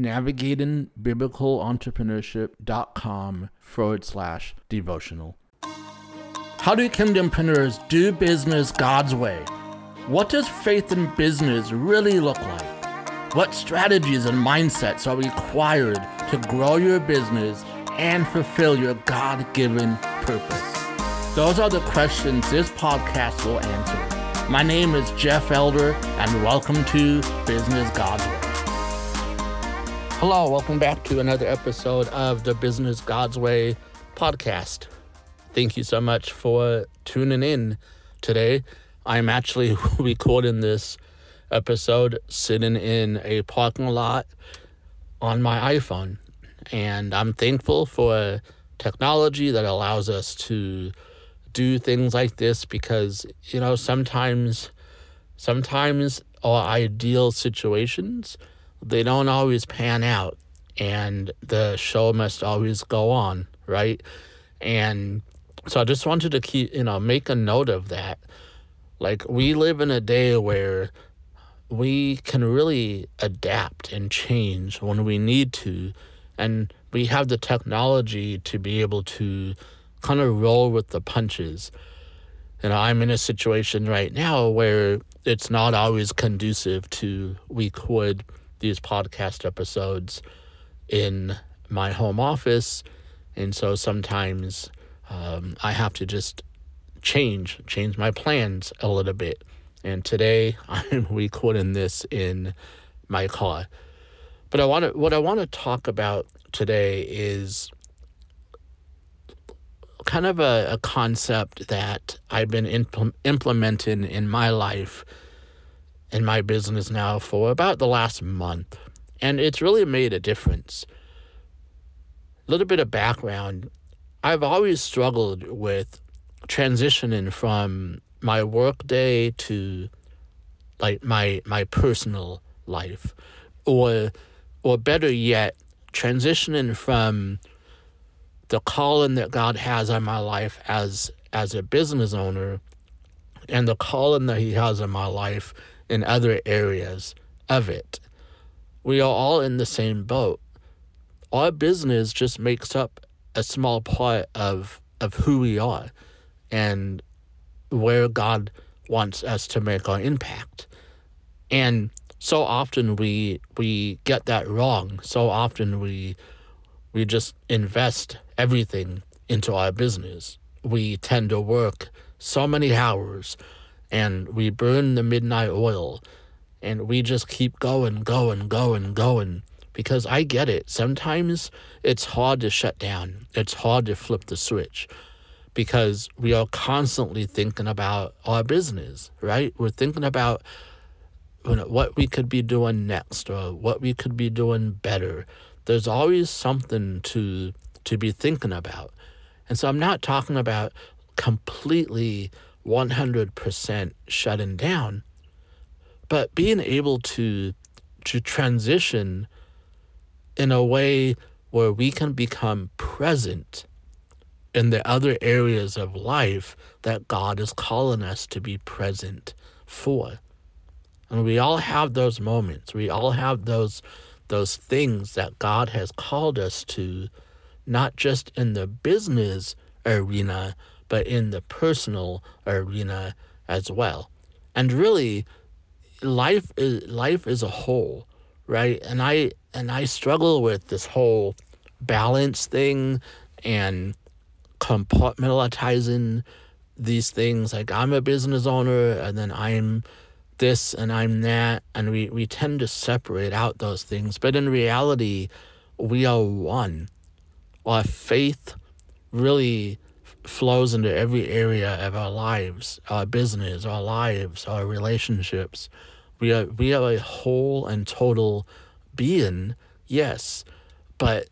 navigatingbiblicalentrepreneurship.com forward slash devotional. How do kingdompreneurs do business God's way? What does faith in business really look like? What strategies and mindsets are required to grow your business and fulfill your God given purpose? Those are the questions this podcast will answer. My name is Jeff Elder, and welcome to Business God's Way. Hello, welcome back to another episode of the Business God's Way podcast. Thank you so much for tuning in today. I'm actually recording this episode sitting in a parking lot on my iPhone. And I'm thankful for technology that allows us to do things like this because, you know, sometimes sometimes our ideal situations they don't always pan out and the show must always go on, right? And so I just wanted to keep, you know, make a note of that. Like we live in a day where we can really adapt and change when we need to. And we have the technology to be able to kind of roll with the punches. Know, I'm in a situation right now where it's not always conducive to record these podcast episodes in my home office. And so sometimes um, I have to just change, change my plans a little bit. And today I'm recording this in my car. But I want to what I want to talk about today is kind of a, a concept that I've been impl- implementing in my life in my business now for about the last month. And it's really made a difference. A little bit of background I've always struggled with transitioning from my work day to like my my personal life or or better yet transitioning from the calling that God has on my life as as a business owner and the calling that he has in my life in other areas of it. We are all in the same boat. Our business just makes up a small part of of who we are and where God wants us to make our impact. And so often we we get that wrong. So often we we just invest everything into our business. We tend to work so many hours and we burn the midnight oil and we just keep going, going, going, going. Because I get it. Sometimes it's hard to shut down, it's hard to flip the switch because we are constantly thinking about our business, right? We're thinking about you know, what we could be doing next or what we could be doing better. There's always something to to be thinking about. And so I'm not talking about completely 100% shutting down, but being able to to transition in a way where we can become present in the other areas of life that God is calling us to be present for. And we all have those moments. We all have those those things that God has called us to, not just in the business arena, but in the personal arena as well. And really, life is life is a whole, right? And I and I struggle with this whole balance thing and compartmentalizing these things. Like I'm a business owner, and then I'm this and I'm that, and we we tend to separate out those things. But in reality, we are one. Our faith really flows into every area of our lives, our business, our lives, our relationships. We are we are a whole and total being, yes, but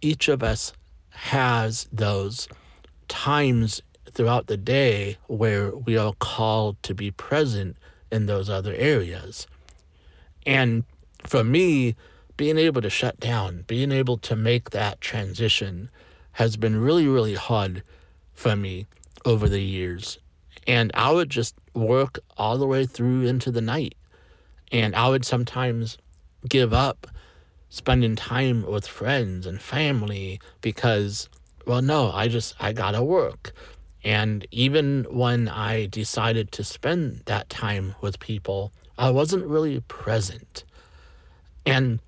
each of us has those times throughout the day where we are called to be present in those other areas. And for me, being able to shut down, being able to make that transition has been really, really hard for me over the years. And I would just work all the way through into the night. And I would sometimes give up spending time with friends and family because, well, no, I just, I gotta work. And even when I decided to spend that time with people, I wasn't really present. And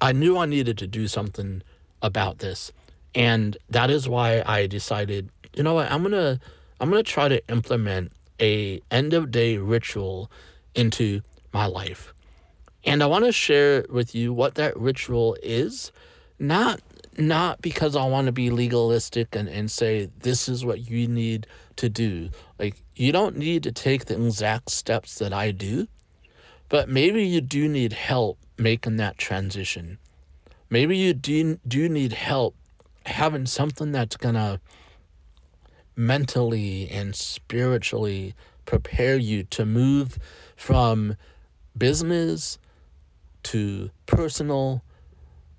I knew I needed to do something about this. And that is why I decided, you know what, I'm to I'm to try to implement a end of day ritual into my life. And I want to share with you what that ritual is, not not because I want to be legalistic and, and say this is what you need to do. Like you don't need to take the exact steps that I do, but maybe you do need help making that transition. Maybe you do, do need help having something that's gonna mentally and spiritually prepare you to move from business to personal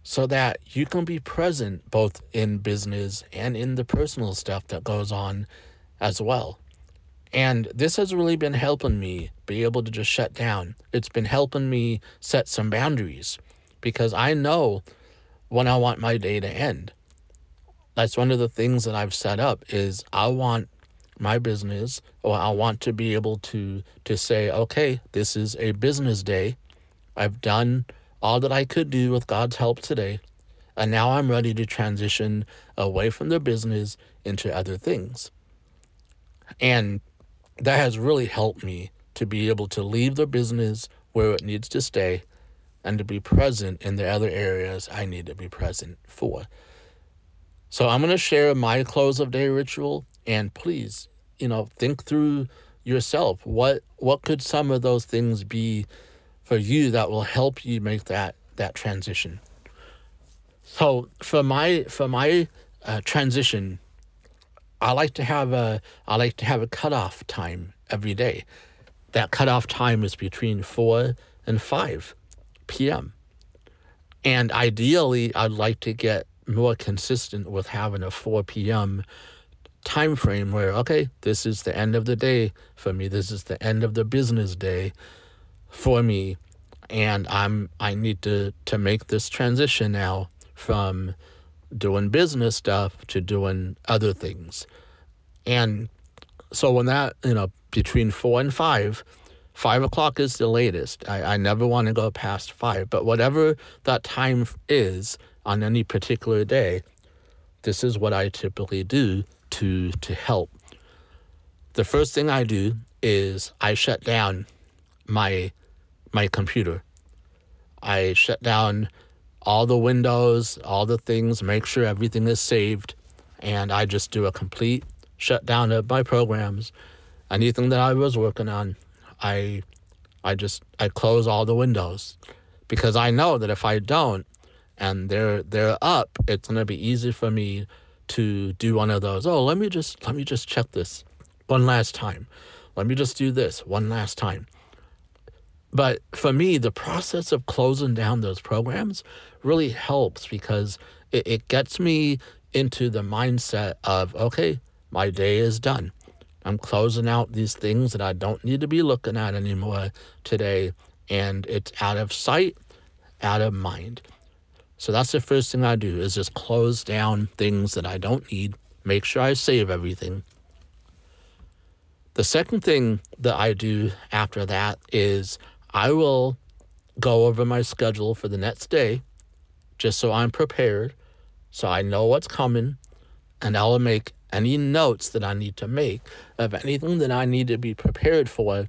so that you can be present both in business and in the personal stuff that goes on as well. And this has really been helping me be able to just shut down. It's been helping me set some boundaries because I know when I want my day to end. That's one of the things that I've set up is I want my business or I want to be able to to say, okay, this is a business day. I've done all that I could do with God's help today. And now I'm ready to transition away from the business into other things. And that has really helped me to be able to leave the business where it needs to stay and to be present in the other areas I need to be present for. So I'm going to share my close of day ritual and please, you know, think through yourself. What what could some of those things be for you that will help you make that that transition. So for my for my uh, transition, I like to have a I like to have a cutoff time every day. That cutoff time is between four and five p.m. And ideally, I'd like to get more consistent with having a 4 p.m. time frame where okay, this is the end of the day for me. This is the end of the business day for me and I'm I need to to make this transition now from doing business stuff to doing other things. And so when that, you know, between four and five, five o'clock is the latest. I, I never want to go past five. But whatever that time is on any particular day, this is what I typically do to to help. The first thing I do is I shut down my my computer. I shut down all the windows, all the things, make sure everything is saved, and I just do a complete shutdown of my programs. Anything that I was working on, I I just I close all the windows because I know that if I don't and they're they're up, it's gonna be easy for me to do one of those. Oh, let me just let me just check this one last time. Let me just do this one last time. But for me, the process of closing down those programs really helps because it, it gets me into the mindset of, okay, my day is done. I'm closing out these things that I don't need to be looking at anymore today. And it's out of sight, out of mind. So that's the first thing I do is just close down things that I don't need, make sure I save everything. The second thing that I do after that is I will go over my schedule for the next day just so I'm prepared, so I know what's coming, and I'll make any notes that I need to make of anything that I need to be prepared for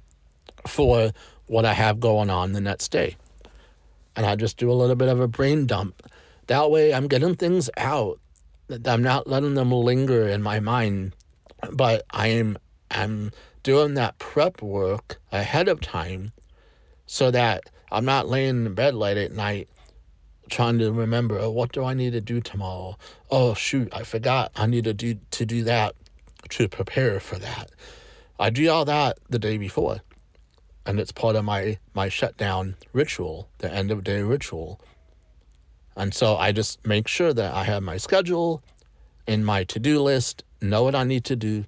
for what I have going on the next day. And I just do a little bit of a brain dump. That way I'm getting things out. I'm not letting them linger in my mind, but I'm I'm doing that prep work ahead of time so that I'm not laying in bed late at night trying to remember oh, what do I need to do tomorrow? Oh shoot, I forgot I need to do to do that to prepare for that. I do all that the day before. And it's part of my, my shutdown ritual, the end of day ritual. And so I just make sure that I have my schedule in my to do list, know what I need to do.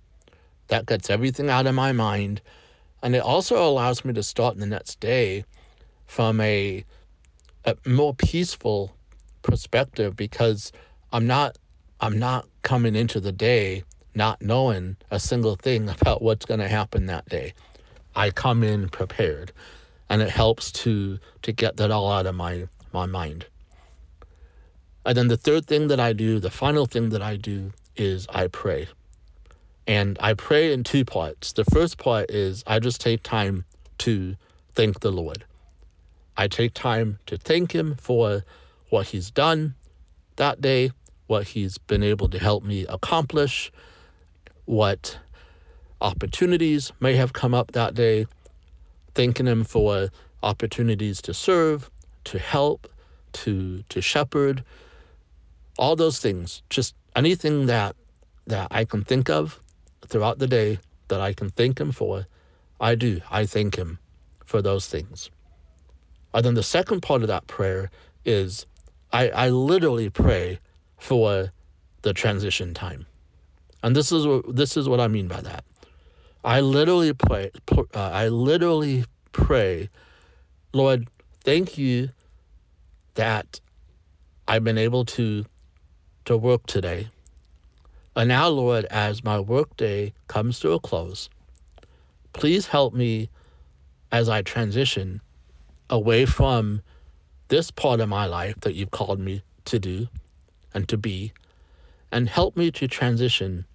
That gets everything out of my mind. And it also allows me to start the next day from a, a more peaceful perspective because I'm not I'm not coming into the day not knowing a single thing about what's going to happen that day. I come in prepared, and it helps to to get that all out of my my mind. And then the third thing that I do, the final thing that I do is I pray. And I pray in two parts. The first part is I just take time to thank the Lord. I take time to thank Him for what He's done that day, what He's been able to help me accomplish, what opportunities may have come up that day, thanking Him for opportunities to serve, to help, to to shepherd, all those things. Just anything that that I can think of throughout the day that I can thank Him for, I do. I thank Him for those things. And then the second part of that prayer is I, I literally pray for the transition time. And this is what this is what I mean by that. I literally pray. Uh, I literally pray, Lord, thank you that I've been able to to work today. And now, Lord, as my workday comes to a close, please help me as I transition away from this part of my life that you've called me to do and to be, and help me to transition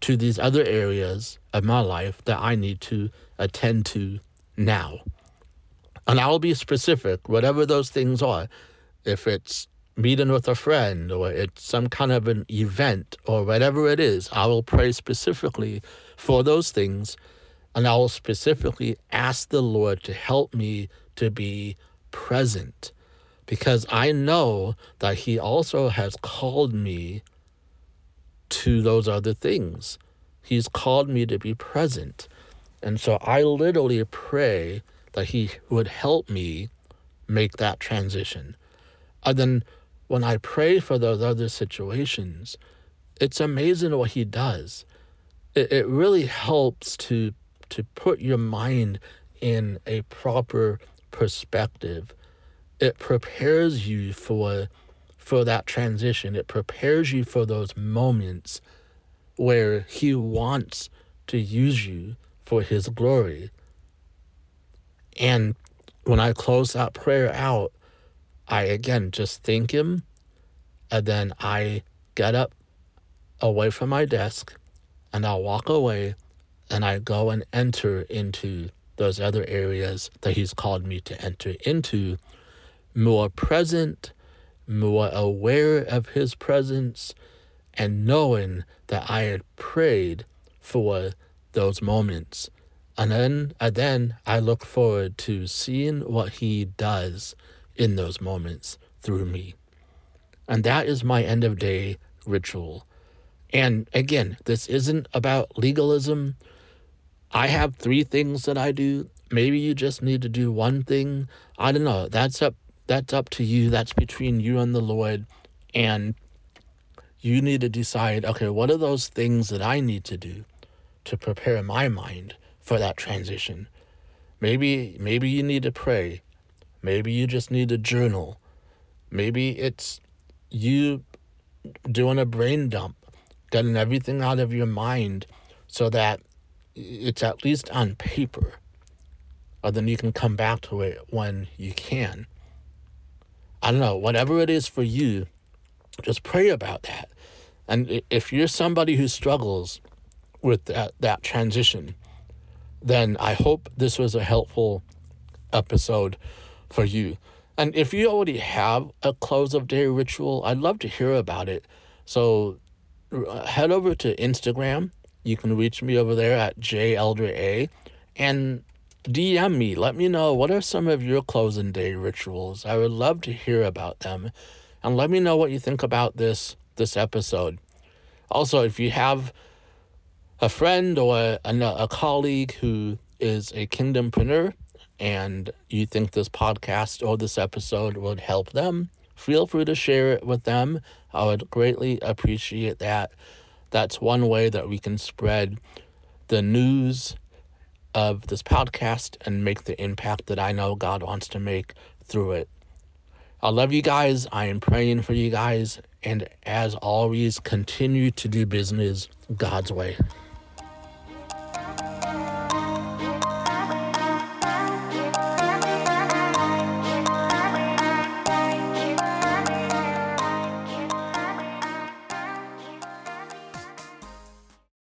to these other areas of my life that I need to attend to now. And I'll be specific, whatever those things are. If it's meeting with a friend or it's some kind of an event or whatever it is, I will pray specifically for those things. And I will specifically ask the Lord to help me to be present because I know that He also has called me to those other things. He's called me to be present. And so I literally pray that He would help me make that transition. And then when I pray for those other situations, it's amazing what He does. It, it really helps to to put your mind in a proper perspective. It prepares you for for that transition. It prepares you for those moments where He wants to use you for His glory. And when I close that prayer out, I again just thank Him, and then I get up away from my desk and I'll walk away and I go and enter into those other areas that He's called me to enter into more present more aware of His presence, and knowing that I had prayed for those moments. And then, and then I look forward to seeing what He does in those moments through me. And that is my end of day ritual. And again, this isn't about legalism. I have three things that I do. Maybe you just need to do one thing. I don't know. That's up that's up to you. That's between you and the Lord. And you need to decide okay, what are those things that I need to do to prepare my mind for that transition? Maybe maybe you need to pray. Maybe you just need to journal. Maybe it's you doing a brain dump, getting everything out of your mind so that it's at least on paper. Or then you can come back to it when you can. I don't know, whatever it is for you, just pray about that. And if you're somebody who struggles with that, that transition, then I hope this was a helpful episode for you. And if you already have a close of day ritual, I'd love to hear about it. So uh, head over to Instagram. You can reach me over there at jelderay and DM me. Let me know what are some of your closing day rituals. I would love to hear about them. And let me know what you think about this this episode. Also, if you have a friend or a, a colleague who is a kingdompreneur and you think this podcast or this episode would help them, feel free to share it with them. I would greatly appreciate that. That's one way that we can spread the news of this podcast and make the impact that I know God wants to make through it. I love you guys. I am praying for you guys. And as always, continue to do business God's way.